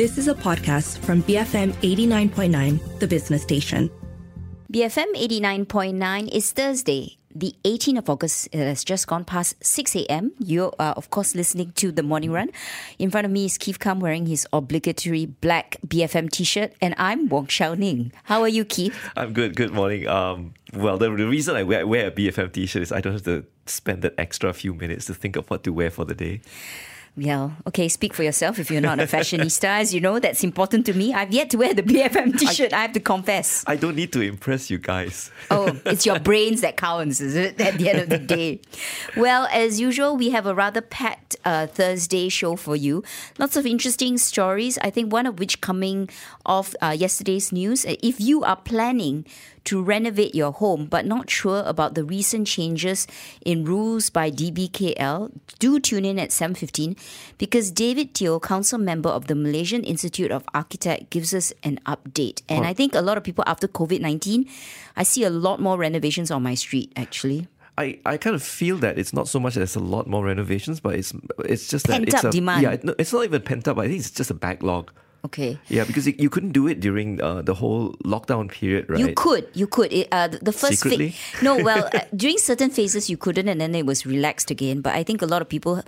This is a podcast from BFM 89.9, the business station. BFM 89.9 is Thursday, the 18th of August. It has just gone past 6 a.m. You are, of course, listening to The Morning Run. In front of me is Keith Kam wearing his obligatory black BFM t shirt, and I'm Wong Shao Ning. How are you, Keith? I'm good. Good morning. Um, well, the, the reason I wear, wear a BFM t shirt is I don't have to spend that extra few minutes to think of what to wear for the day. Yeah, okay, speak for yourself if you're not a fashionista. As you know, that's important to me. I've yet to wear the BFM t shirt, I, I, have to confess. I don't need to impress you guys. oh, it's your brains that counts, is it, at the end of the day? Well, as usual, we have a rather packed uh, Thursday show for you. Lots of interesting stories, I think one of which coming off uh, yesterday's news. If you are planning to renovate your home but not sure about the recent changes in rules by DBKL, do tune in at 7.15 because David Teo, council member of the Malaysian Institute of Architect, gives us an update. And I think a lot of people after COVID-19, I see a lot more renovations on my street actually. I, I kind of feel that it's not so much that there's a lot more renovations, but it's it's just that pent it's up a, demand. Yeah, it's not even pent up. I think it's just a backlog. Okay. Yeah, because you couldn't do it during uh, the whole lockdown period, right? You could, you could. It, uh, the first phase. No, well, uh, during certain phases you couldn't, and then it was relaxed again. But I think a lot of people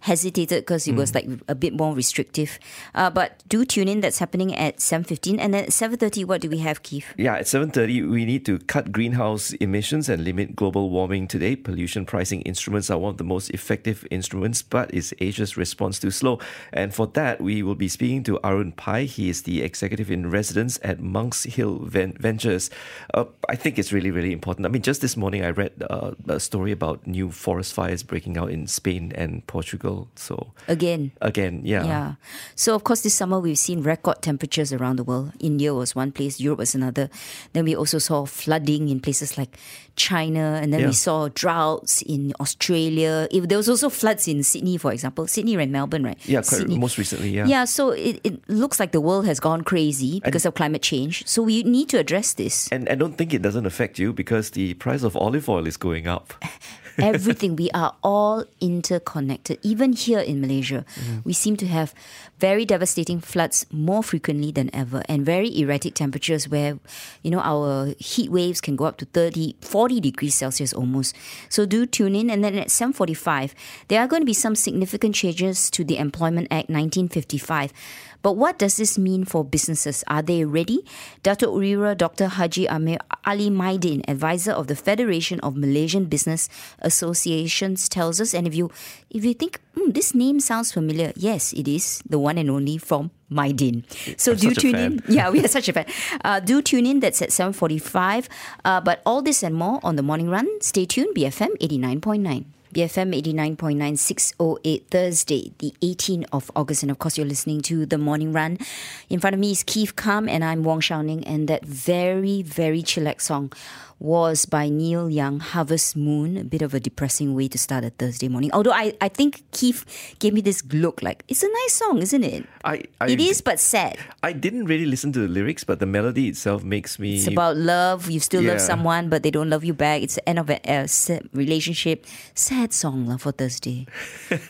hesitated because it was like a bit more restrictive. Uh, but do tune in. That's happening at seven fifteen, and then at seven thirty. What do we have, Keith? Yeah, at 7.30, we need to cut greenhouse emissions and limit global warming today. Pollution pricing instruments are one of the most effective instruments, but is Asia's response too slow? And for that, we will be speaking to Arun Pai. He is the executive in residence at Monks Hill Ven- Ventures. Uh, I think it's really, really important. I mean, just this morning, I read uh, a story about new forest fires breaking out in Spain and Portugal. So, Again. again, yeah. Yeah. So of course this summer we've seen record temperatures around the world. India was one place, Europe was another. Then we also saw flooding in places like China, and then Yeah. we saw droughts in Australia. If- There was also floods in Sydney, for example. Sydney and Melbourne, right? Yeah, Sydney. most recently, yeah. Yeah, so it, it looks like the world has gone crazy because of climate change. So we need to address this. And I don't think it doesn't affect you because the price of olive oil is going up. everything. we are all interconnected. Even here in Malaysia, Mm-hmm. we seem to have very devastating floods more frequently than ever and very erratic temperatures where, you know, our heat waves can go up to 30, 40 degrees Celsius almost. So do tune in. And then at 7.45, there are going to be some significant changes to the Employment Act 1955. But what does this mean for businesses? Are they ready? Dato Wira Dr. Haji Ameer Ali Mydin, advisor of the Federation of Malaysian Business Associations, tells us. And if you if you think hmm, this name sounds familiar, yes, it is the one and only from Maidin. So I'm do tune in. Yeah, we are such a fan. Uh, do tune in. That's at seven forty-five. Uh, but all this and more on the morning run. Stay tuned. BFM eighty nine point nine. BFM 89.9, 608 Thursday, the 18th of August. And of course, you're listening to The Morning Run. In front of me is Keith Kam, and I'm Wong Shao Ning. And that very, very chillax song was by Neil Young, Harvest Moon. A bit of a depressing way to start a Thursday morning. Although I, I think Keith gave me this look like, it's a nice song, isn't it? I, I it is, but sad. I didn't really listen to the lyrics, but the melody itself makes me. It's about love. You still love someone, but they don't love you back. It's the end of a, relationship. Sad song lah for Thursday.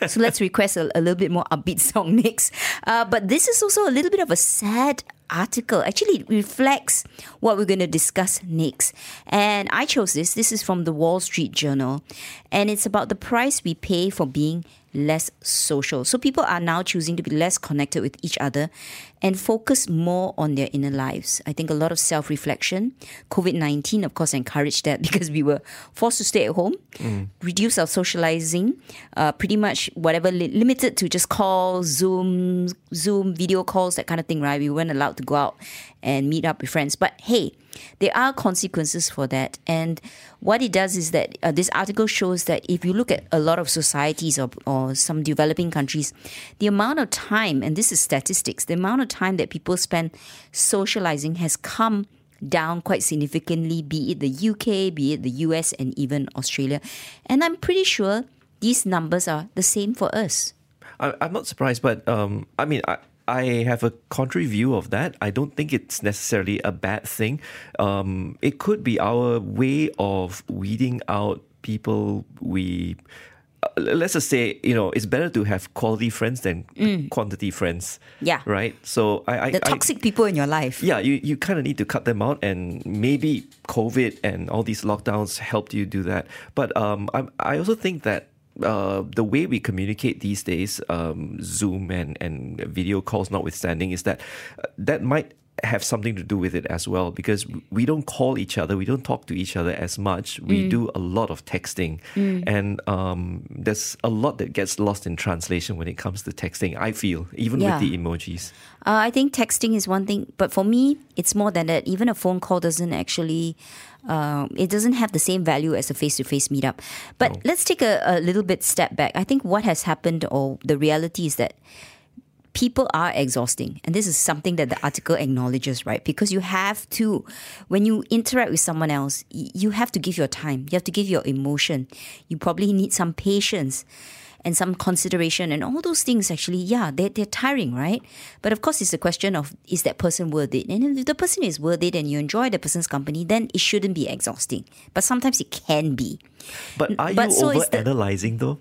so let's request a, a little bit more upbeat song next. Uh, but this is also a little bit of a sad article. Actually, reflects what we're going to discuss next. And I chose this. This is from the Wall Street Journal. And it's about the price we pay for being less social. So people are now choosing to be less connected with each other and focus more on their inner lives. I think a lot of self reflection. COVID 19, of course, encouraged that because we were forced to stay at home, reduce our socializing, uh, pretty much whatever, li- limited to just calls, Zoom, Zoom, video calls, that kind of thing, right? We weren't allowed to go out and meet up with friends. But hey, there are consequences for that. And what it does is that uh, this article shows that if you look at a lot of societies or, or some developing countries, the amount of time, and this is statistics, the amount of time that people spend socializing has come down quite significantly, be it the UK, be it the US, and even Australia. And I'm pretty sure these numbers are the same for us. I, I'm not surprised, but um, I mean, I, I have a contrary view of that. I don't think it's necessarily a bad thing. Um, it could be our way of weeding out people we uh, let's just say you know it's better to have quality friends than quantity friends. Mm. Yeah. Right. So I, I The I- toxic people in your life. yeah, you, you kind of need to cut them out, and maybe COVID and all these lockdowns helped you do that. But um, I, I also think that uh, the way we communicate these days, um, Zoom and, and video calls notwithstanding, is that uh, that might have something to do with it as well because we don't call each other, we don't talk to each other as much. We Mm. do a lot of texting, and um, there's a lot that gets lost in translation when it comes to texting. I feel even Yeah. with the emojis. Uh, I think texting is one thing, but for me, it's more than that. Even a phone call doesn't actually, um, it doesn't have the same value as a face-to-face meetup. But let's take a, a little bit step back. I think what has happened, or the reality is that people are exhausting. And this is something that the article acknowledges right? Because you have to when you interact with someone else you have to give your time. You have to give your emotion. You probably need some patience and some consideration and all those things actually. Yeah they're, they're tiring right? But of course it's a question of is that person worth it? And if the person is worth it and you enjoy the person's company then it shouldn't be exhausting. But sometimes it can be. But are But you so over is the- analyzing though?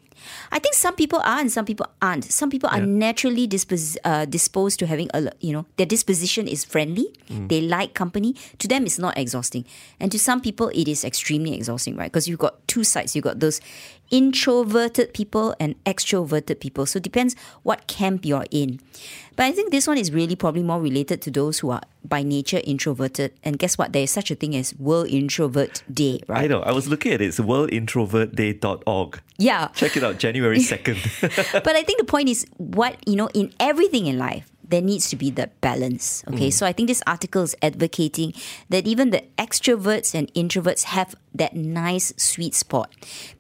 I think some people are and some people aren't. Some people are Yeah. naturally dispos- uh, disposed to having a, you know, their disposition is friendly. Mm. They like company. To them, it's not exhausting. And to some people, it is extremely exhausting, right? Because you've got two sides. You've got those introverted people and extroverted people. So it depends what camp you're in. But I think this one is really probably more related to those who are by nature introverted. And guess what? There is such a thing as World Introvert Day, right? I know. I was looking at it. It's worldintrovertday.org. Yeah. Check it out, January 2nd. but I think the point is what, you know, in everything in life, there needs to be that balance. Okay. Mm. So I think this article is advocating that even the extroverts and introverts have that nice sweet spot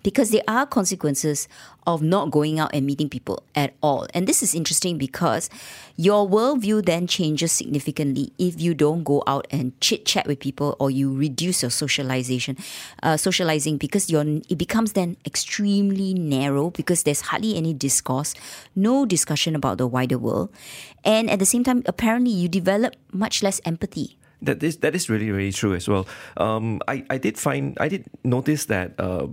because there are consequences of not going out and meeting people at all. And this is interesting because your worldview then changes significantly if you don't go out and chit chat with people or you reduce your socialization, uh, socializing because you're, it becomes then extremely narrow because there's hardly any discourse, no discussion about the wider world. And at the same time, apparently you develop much less empathy. That is that is really really true as well. Um, I I did find I did notice that. Uh,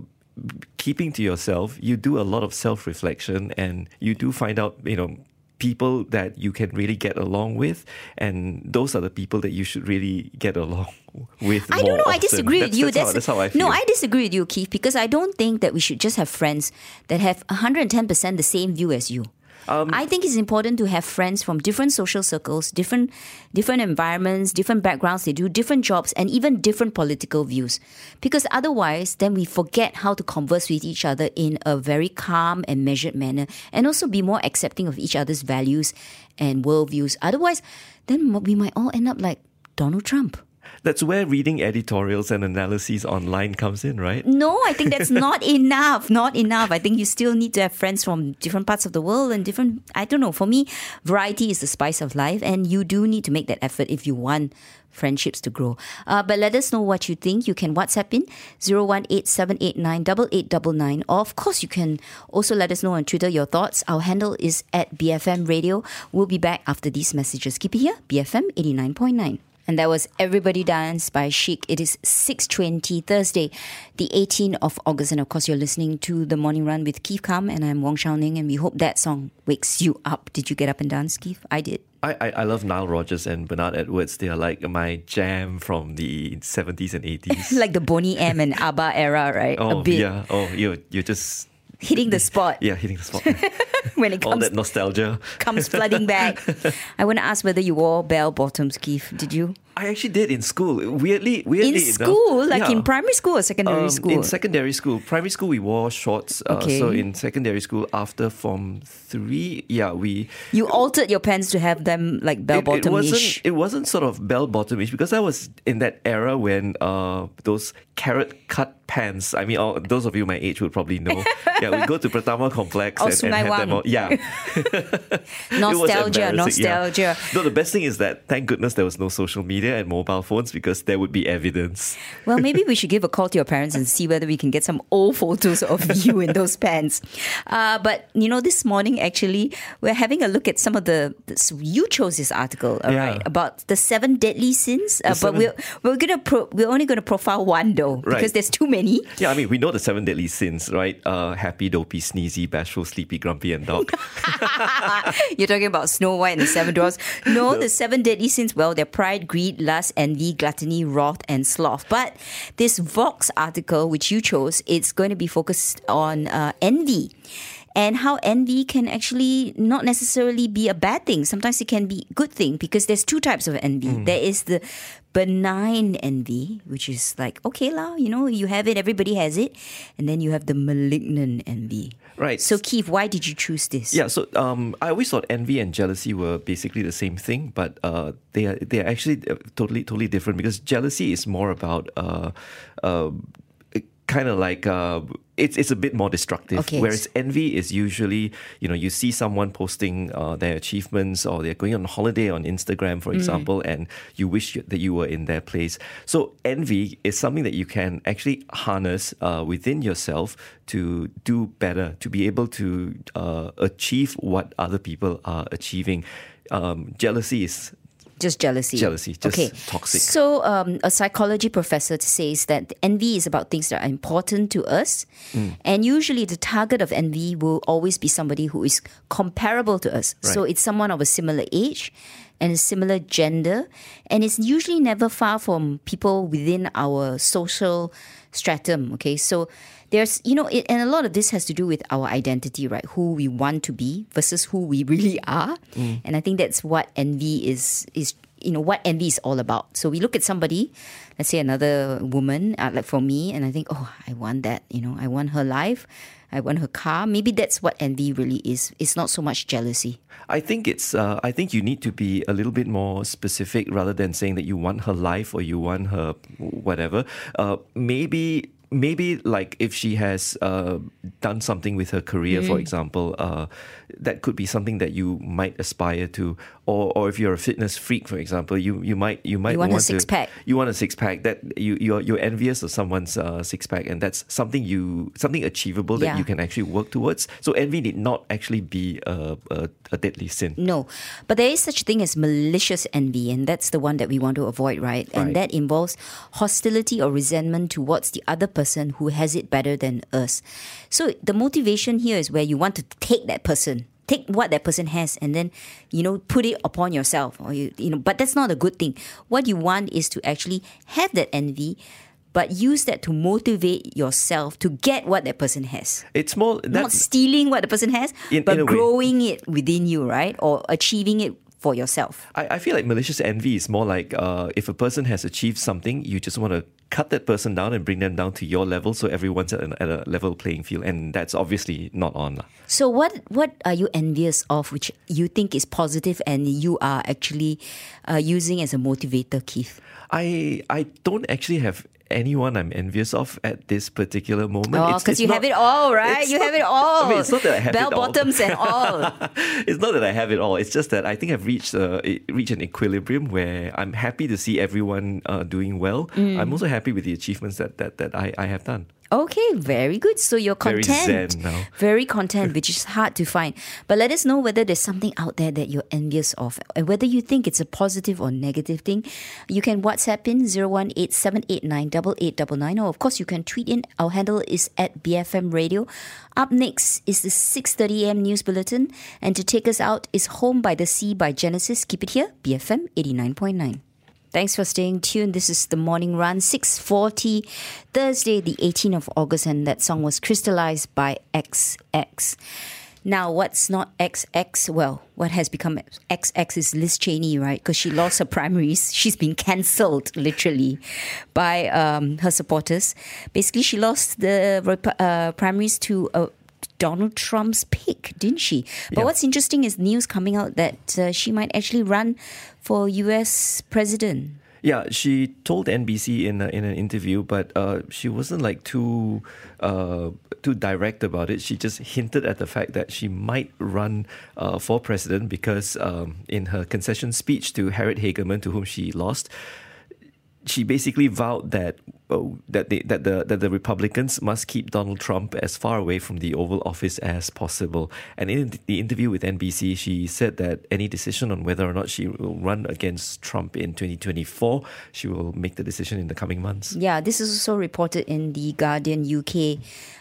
keeping to yourself you do a lot of self-reflection and you do find out you know people that you can really get along with and those are the people that you should really get along with I don't know. I often. disagree with That's- you. that's, how, that's how I feel No, I disagree with you, Keith, because I don't think that we should just have friends that have 110% the same view as you. Um, I think it's important to have friends from different social circles, different different environments, different backgrounds. They do different jobs and even different political views, because otherwise, then we forget how to converse with each other in a very calm and measured manner, and also be more accepting of each other's values and worldviews. Otherwise, then we might all end up like Donald Trump. That's where reading editorials and analyses online comes in right No, I think that's not enough. Not enough. I think you still need to have friends from different parts of the world and different. I don't know. For me, variety is the spice of life, and you do need to make that effort if you want friendships to grow. Uh, but let us know what you think. You can WhatsApp in 018-789-8899. Or of course, you can also let us know on Twitter your thoughts. Our handle is at BFM Radio. We'll be back after these messages. Keep it here, BFM 89.9. And that was Everybody Dance by Chic. It is 6.20 Thursday, the 18th of August. And of course, you're listening to The Morning Run with Keith Kam and I'm Wong Shao Ning. And we hope that song wakes you up. Did you get up and dance, Keith? I did. I, I, I love Nile Rodgers and Bernard Edwards. They are like my jam from the 70s and 80s. Like the Boney M and ABBA era, right? oh, yeah. Oh, you you're just Hitting the spot yeah hitting the spot. when it comes, All that nostalgia. comes flooding back. I want to ask whether you wore bell bottoms, Keith. Did you? I actually did in school. Weirdly, weirdly In enough- school? Like yeah. in primary school or secondary Um, school? In secondary school, primary school, we wore shorts. Uh, Okay. So in secondary school, after form three, yeah, we you altered your pants to have them like bell it, it bottom wasn't it wasn't sort of bell bottomish because I was in that era when uh those carrot cut pants. I mean, all, those of you my age would probably know. yeah, we go to Pertama Complex Oh, and, and have them all. Yeah, It was Nostalgia, yeah. nostalgia. No, the best thing is that thank goodness there was no social media media and mobile phones because there would be evidence. Well, maybe we should give a call to your parents and see whether we can get some old photos of you in those pants. Uh, but you know, this morning actually we're having a look at some of the. this- you chose this article, all Yeah. right, about the seven deadly sins. Uh, but seven- we're we're gonna pro, we're only gonna profile one though Right. because there's too many. Yeah, I mean, we know the seven deadly sins, right? Uh, happy, dopey, sneezy, bashful, sleepy, grumpy, and dog. You're talking about Snow White and the Seven Dwarfs. No, the seven deadly sins, well, they're pride, greed, lust, envy, gluttony, wrath, and sloth. But this Vox article, which you chose, it's going to be focused on uh, envy. And how envy can actually not necessarily be a bad thing. Sometimes it can be a good thing because there's two types of envy. There is the benign envy, which is like, okay, lah, you know, you have it, everybody has it. And then you have the malignant envy. Right. So, Keith, why did you choose this? Yeah, so um, I always thought envy and jealousy were basically the same thing, but uh, they are they are actually uh, totally totally different because jealousy is more about uh, uh, kind of like uh, it's it's a bit more destructive. Okay. Whereas envy is usually you know you see someone posting uh, their achievements or they're going on holiday on Instagram, for example, and you wish that you were in their place. So envy is something that you can actually harness uh, within yourself to do better, to be able to uh, achieve what other people are achieving. Um, jealousy is Just jealousy. Jealousy, just okay. toxic. So, um, a psychology professor says that envy is about things that are important to us. Mm. And usually, the target of envy will always be somebody who is comparable to us. So, it's someone of a similar age and a similar gender. And it's usually never far from people within our social stratum. Okay. So, there's, you know, it, and a lot of this has to do with our identity, right? Who we want to be versus who we really are. And I think that's what envy is, is, you know, what envy is all about. So we look at somebody, let's say another woman, uh, like for me, and I think, oh, I want that, you know, I want her life. I want her car. Maybe that's what envy really is. It's not so much jealousy. I think it's. Uh, I think you need to be a little bit more specific rather than saying that you want her life or you want her whatever. Uh, maybe. Maybe like if she has uh, done something with her career, Mm. for example, uh, that could be something that you might aspire to, or, or if you're a fitness freak, for example, you, you might you might You want a to- six-pack. You want a six pack that you you're, you're envious of someone's uh, six pack, and that's something you something achievable that Yeah. you can actually work towards. So envy need not actually be a, a, a deadly sin. No, but there is such thing as malicious envy, and that's the one that we want to avoid, right? And Right. that involves hostility or resentment towards the other person who has it better than us. So the motivation here is where you want to take that person. Take what that person has and then, you know, put it upon yourself, or you, you know. But that's not a good thing. What you want is to actually have that envy, but use that to motivate yourself to get what that person has It's more not stealing what the person has, In- but in a way. growing it within you, right? Or achieving it for yourself. I, I feel like malicious envy is more like uh, if a person has achieved something, you just want to cut that person down and bring them down to your level so everyone's at, an, at a level playing field. And that's obviously not on. So what what are you envious of which you think is positive and you are actually uh, using as a motivator, Keith? I I don't actually have anyone I'm envious of at this particular moment. Oh, because you not- have it all, right? You not- have it all. I mean, it's not that I have Bell it all. bottoms and all. it's not that I have it all. It's just that I think I've reached uh, reached an equilibrium where I'm happy to see everyone uh, doing well. Mm. I'm also happy with the achievements that that, that I, I have done. Okay, very good. So you're Very content. now. Very content, which is hard to find. But let us know whether there's something out there that you're envious of and whether you think it's a positive or negative thing. You can WhatsApp in 018-789-8899 or of course you can tweet in. Our handle is at BFM Radio. Up next is the 6.30 am news bulletin and to take us out is Home by the Sea by Genesis. Keep it here, BFM 89.9. Thanks for staying tuned. This is the morning run, 6:40, Thursday, the 18th of August, and that song was crystallized by XX. Now, what's not XX? Well, what has become XX is Liz Cheney, right? Because she lost her primaries. She's been cancelled, literally, by um, her supporters. Basically, she lost the uh, primaries to uh, Donald Trump's pick, didn't she? But Yeah. what's interesting is news coming out that uh, she might actually run for U.S. president. Yeah, she told NBC in a, in an interview, but uh, she wasn't like too uh, too direct about it. She just hinted at the fact that she might run uh, for president because um, in her concession speech to Harriet Hageman, to whom she lost, she basically vowed that that they, that the that the Republicans must keep Donald Trump as far away from the Oval Office as possible. And in the interview with NBC, she said that any decision on whether or not she will run against Trump in 2024, she will make the decision in the coming months. Yeah, this is also reported in the Guardian UK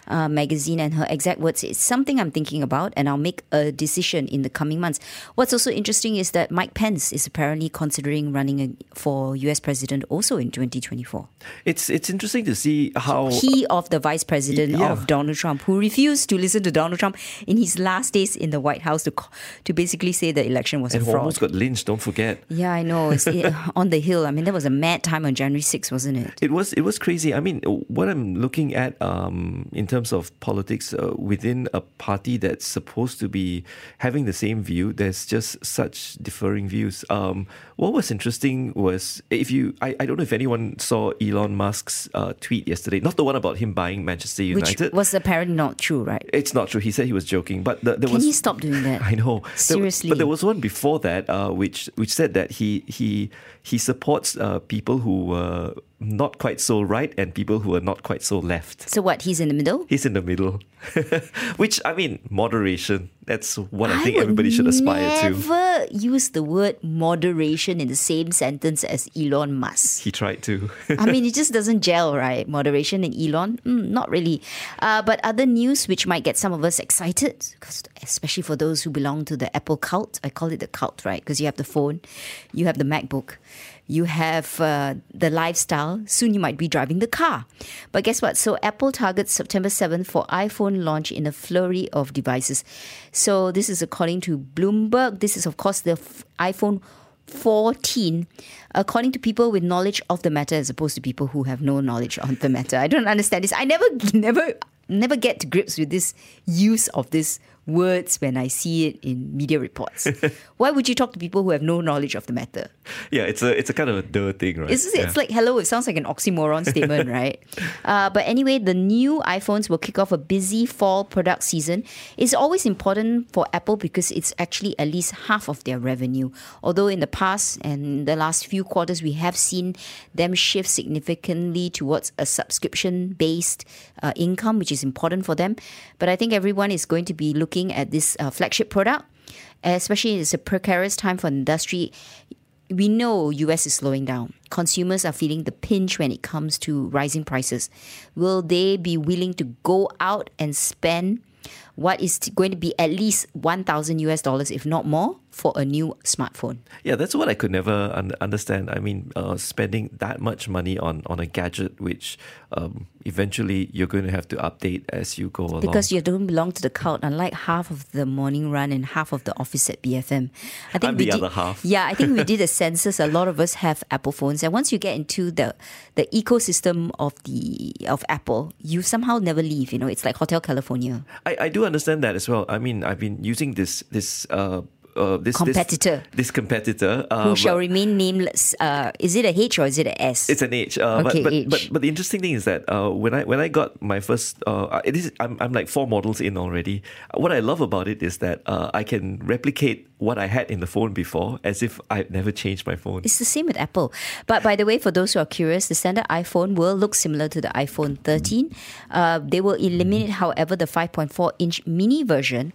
uh, magazine, and her exact words it's something I'm thinking about, and I'll make a decision in the coming months. What's also interesting is that Mike Pence is apparently considering running for US president also in 2024. It's it's interesting to see how he of the vice president Yeah. of Donald Trump, who refused to listen to Donald Trump in his last days in the White House to to basically say the election was and a fraud. almost got lynched. Don't forget. yeah, I know. It's on the hill. I mean, that was a mad time on January 6th, wasn't it? It was it was crazy. I mean, what I'm looking at um, in terms of politics uh, within a party that's supposed to be having the same view, there's just such differing views. Um, what was interesting was if you, I, I don't know if anyone saw Elon Musk's uh, tweet yesterday, not the one about him buying Manchester Which United. was apparently not true, right? it's not true. He said he was joking, but the, there Can was. he stop doing that? I know. There- Seriously. but there was one before that, uh, which which said that he he he supports uh, people who were not quite so right and people who are not quite so left. So what? He's in the middle. He's in the middle, which I mean, moderation. That's what I, think everybody should aspire to. Never use the word moderation in the same sentence as Elon Musk. He tried to. I mean, it just doesn't gel, right? Moderation and Elon, mm, not really. Uh, but other news which might get some of us excited, especially for those who belong to the Apple cult. I call it the cult, right? Because you have the phone, you have the MacBook, you have uh, the lifestyle. Soon you might be driving the car. But guess what? So Apple targets September 7th for iPhone launch in a flurry of devices. So this is according to Bloomberg. This is, of course, the f- iPhone 14, according to people with knowledge of the matter, as opposed to people who have no knowledge on the matter. I don't understand this. I never, never, never get to grips with this use of this words when I see it in media reports. Why would you talk to people who have no knowledge of the matter? yeah, it's a it's a kind of a duh thing, right? It's, Yeah. like hello. It sounds like an oxymoron statement, right? Uh, but anyway, the new iPhones will kick off a busy fall product season. It's always important for Apple because it's actually at least half of their revenue. Although in the past and the last few quarters, we have seen them shift significantly towards a subscription-based uh, income, which is important for them. But I think everyone is going to be looking at this uh, flagship product especially it's a precarious time for industry we know US is slowing down. Consumers are feeling the pinch when it comes to rising prices. Will they be willing to go out and spend what is t- going to be at least 1000 US dollars if not more for a new smartphone? Yeah, that's what I could never un- understand. I mean, uh, spending that much money on, on a gadget, which um, eventually you're going to have to update as you go along. Because you don't belong to the cult, unlike half of the morning run and half of the office at BFM. I think I'm we the did, other half. Yeah, I think we did a census. A lot of us have Apple phones, and once you get into the the ecosystem of the of Apple, you somehow never leave. You know, it's like Hotel California. I, I do understand that as well. I mean, I've been using this this uh, uh this Competitor. this, this competitor uh, Who shall remain nameless? Uh, is it a H or is it an S? It's an H. Uh, Okay, but, but, age. but but the interesting thing is that uh, when I when I got my first, uh, it is I'm I'm like four models in already. What I love about it is that uh, I can replicate what I had in the phone before, as if I'd never changed my phone. It's the same with Apple. But by the way, for those who are curious, the standard iPhone will look similar to the iPhone 13. Uh, they will eliminate, however, the 5.4 inch mini version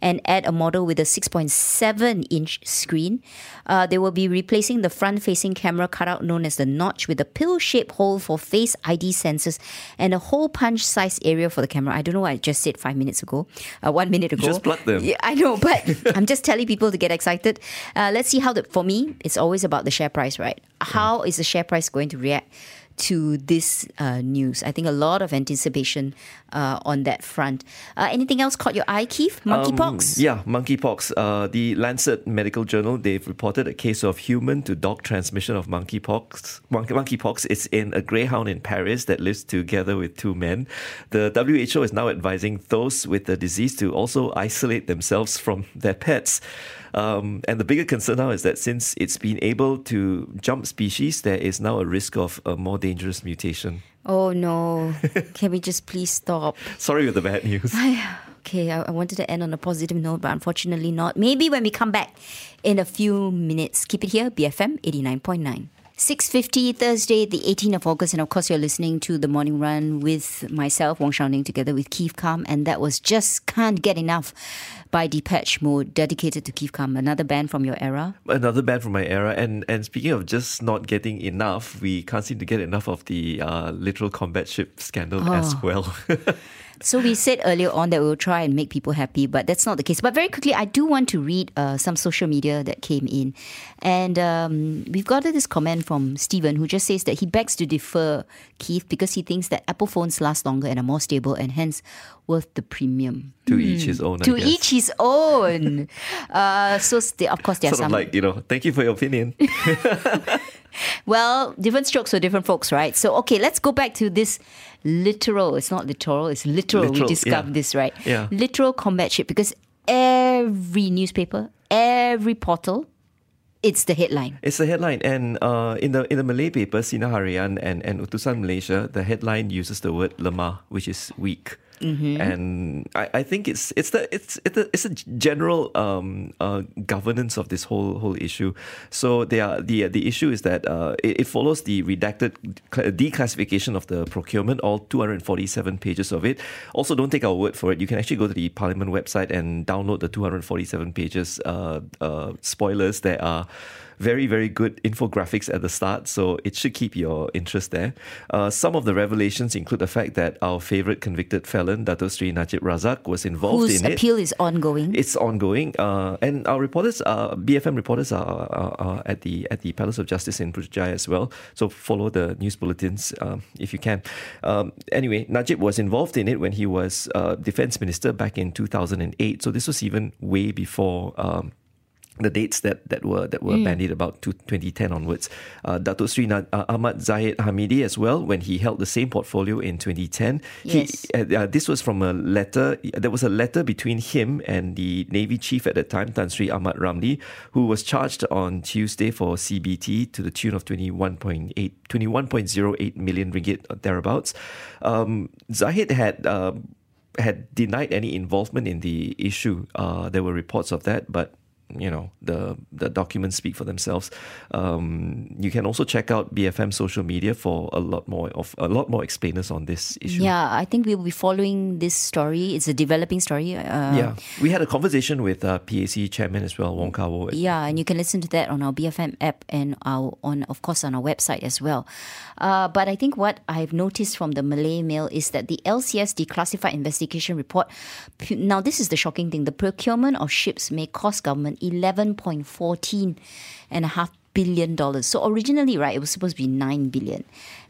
and add a model with a 6.7 inch screen. Uh, they will be replacing the front facing camera cutout known as the notch with a pill shaped hole for face ID sensors and a hole punch size area for the camera. I don't know what I just said five minutes ago, uh, one minute ago. just plug them. Yeah, I know, but I'm just telling people to get excited. Uh, let's see how the. For me, it's always about the share price, right? How is the share price going to react? To this uh, news, I think a lot of anticipation uh, on that front. Uh, anything else caught your eye, Keith? Monkeypox. Um, yeah, monkeypox. Uh, the Lancet Medical Journal they've reported a case of human to dog transmission of monkeypox. Monkey, monkeypox is in a greyhound in Paris that lives together with two men. The WHO is now advising those with the disease to also isolate themselves from their pets. Um, and the bigger concern now is that since it's been able to jump species, there is now a risk of a more dangerous mutation. Oh no. Can we just please stop? Sorry with the bad news. Okay, I, I wanted to end on a positive note, but unfortunately not. Maybe when we come back in a few minutes. Keep it here, BFM 89.9. 6.50 Thursday, the 18th of August, and of course you're listening to The Morning Run with myself, Wong Shao-ning, together with Keith Kam, and that was Just Can't Get Enough by Depeche Mode, dedicated to Keith Kam, another band from your era. Another band from my era, and and speaking of just not getting enough, we can't seem to get enough of the uh, littoral combat ship scandal as well. So we said earlier on that we will try and make people happy, but that's not the case. But very quickly, I do want to read uh, some social media that came in, and um, we've got this comment from Stephen who just says that he begs to defer Keith because he thinks that Apple phones last longer and are more stable, and hence worth the premium. to each his own. To each his own. uh, so st- of course there are Sort some of like you know, thank you for your opinion. Well, different strokes for different folks, right? So, okay, let's go back to this literal. It's not literal, it's literal. we discovered yeah. this, right? Yeah. Littoral combat ship because every newspaper, every portal, it's the headline. It's the headline, and uh, in the in the Malay paper, Sinar Harian and, and Utusan Malaysia, the headline uses the word lemah, which is weak. Mm-hmm. And I, I think it's it's the it's it's a, it's a general um, uh, governance of this whole whole issue. So they are the the issue is that uh, it, it follows the redacted declassification of the procurement, all 247 pages of it. Also, don't take our word for it. You can actually go to the Parliament website and download the 247 pages uh, uh, spoilers. There are very very good infographics at the start, so it should keep your interest there. Uh, some of the revelations include the fact that our favorite convicted felon, Dato Sri Najib Razak, was involved Whose in it. appeal is ongoing. It's ongoing, uh, and our reporters, uh, BFM reporters, are, are, are at the at the Palace of Justice in Putrajaya as well. So follow the news bulletins um, if you can. Um, anyway, Najib was involved in it when he was uh, defense minister back in 2008. So this was even way before. Um, the dates that, that were that were bandied about to 2010 onwards. Uh, Dato Sri Na- uh, Ahmad Zahid Hamidi as well, when he held the same portfolio in 2010. Yes. He, uh, uh, this was from a letter. There was a letter between him and the Navy chief at the time, Tan Sri Ahmad Ramli, who was charged on Tuesday for CBT to the tune of 21.8 21.08 million ringgit or thereabouts. Um, Zahid had. um had denied any involvement in the issue. Uh, there were reports of that, but you know the the documents speak for themselves. Um, you can also check out BFM social media for a lot more of a lot more explainers on this issue. yeah, I think we'll be following this story. It's a developing story. Uh, Yeah, we had a conversation with uh, PAC chairman as well, Wong Kah Woh. Yeah, and you can listen to that on our BFM app and our on of course on our website as well. Uh, but I think what I've noticed from the Malay Mail is that the LCS declassified investigation report. Now this is the shocking thing: the procurement of ships may cost government eleven point fourteen and a half billion dollars. So originally, right, it was supposed to be nine billion.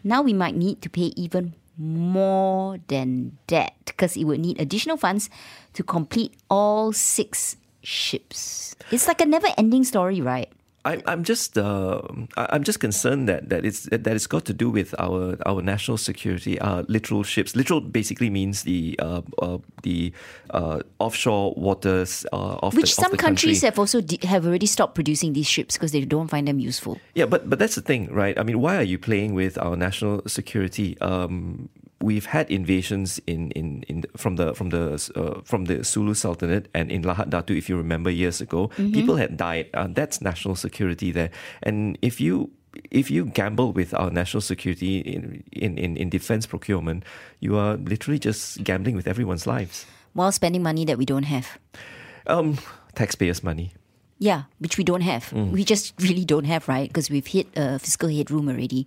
Now we might need to pay even more than that because it would need additional funds to complete all six ships. It's like a never-ending story, right? I, I'm just uh, I'm just concerned that, that it's that it's got to do with our our national security. Uh, littoral ships. Littoral basically means the uh, uh, the uh, offshore waters uh, of Which the, some countries country. have also de- have already stopped producing these ships because they don't find them useful. Yeah, but but that's the thing, right? I mean, why are you playing with our national security? Um, we've had invasions in, in, in from the from the uh, from the Sulu Sultanate and in Lahad Datu, if you remember years ago, people had died. Uh, that's national security there, and if you if you gamble with our national security in, in, in, in defense procurement, you are literally just gambling with everyone's lives. While spending money that we don't have. Um, taxpayers' money. Yeah, which we don't have. We just really don't have, right? Because we've hit uh, fiscal headroom already.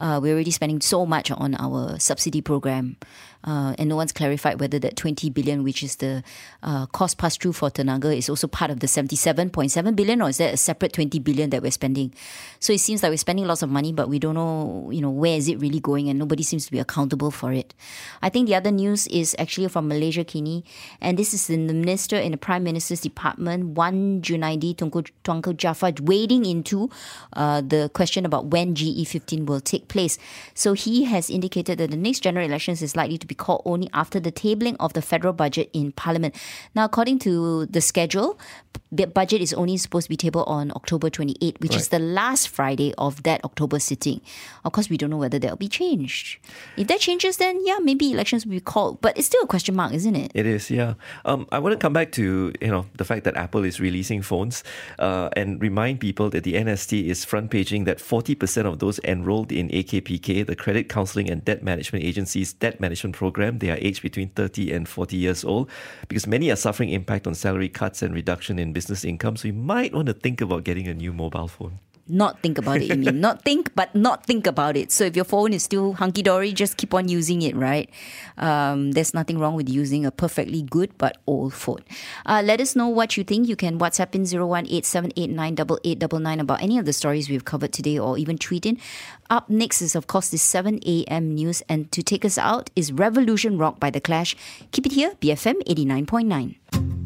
Uh, we're already spending so much on our subsidy program, uh, and no one's clarified whether that 20 billion, which is the uh, cost pass through for Tenaga, is also part of the 77.7 billion, or is that a separate 20 billion that we're spending? So it seems like we're spending lots of money, but we don't know, you know, where is it really going, and nobody seems to be accountable for it. I think the other news is actually from Malaysiakini, and this is the minister in the Prime Minister's department, Wan Junaidi Tunku Tuanku Jaafar, wading into uh, the question about when GE15 will take place. So he has indicated that the next general elections is likely to be called only after the tabling of the federal budget in Parliament. Now, according to the schedule, the budget is only supposed to be tabled on October 28, which is the last Friday of that October sitting. Of course, we don't know whether that will be changed. If that changes, then yeah, maybe elections will be called. But it's still a question mark, isn't it? It is, yeah. Um, I want to come back to you know the fact that Apple is releasing phones, uh, and remind people that the NST is front paging that forty percent of those enrolled in AKPK, the Credit Counseling and Debt Management Agency's debt management program, they are aged between thirty and forty years old, because many are suffering impact on salary cuts and reduction in business income. So you might want to think about getting a new mobile phone. Not think about it, you mean. not think, but not think about it. So if your phone is still hunky dory, just keep on using it, right? Um, there's nothing wrong with using a perfectly good but old phone. Uh, let us know what you think. You can WhatsApp in 018-789-8899 about any of the stories we've covered today or even tweet in. Up next is, of course, the 7 a.m. news. And to take us out is Revolution Rock by The Clash. Keep it here, BFM 89.9.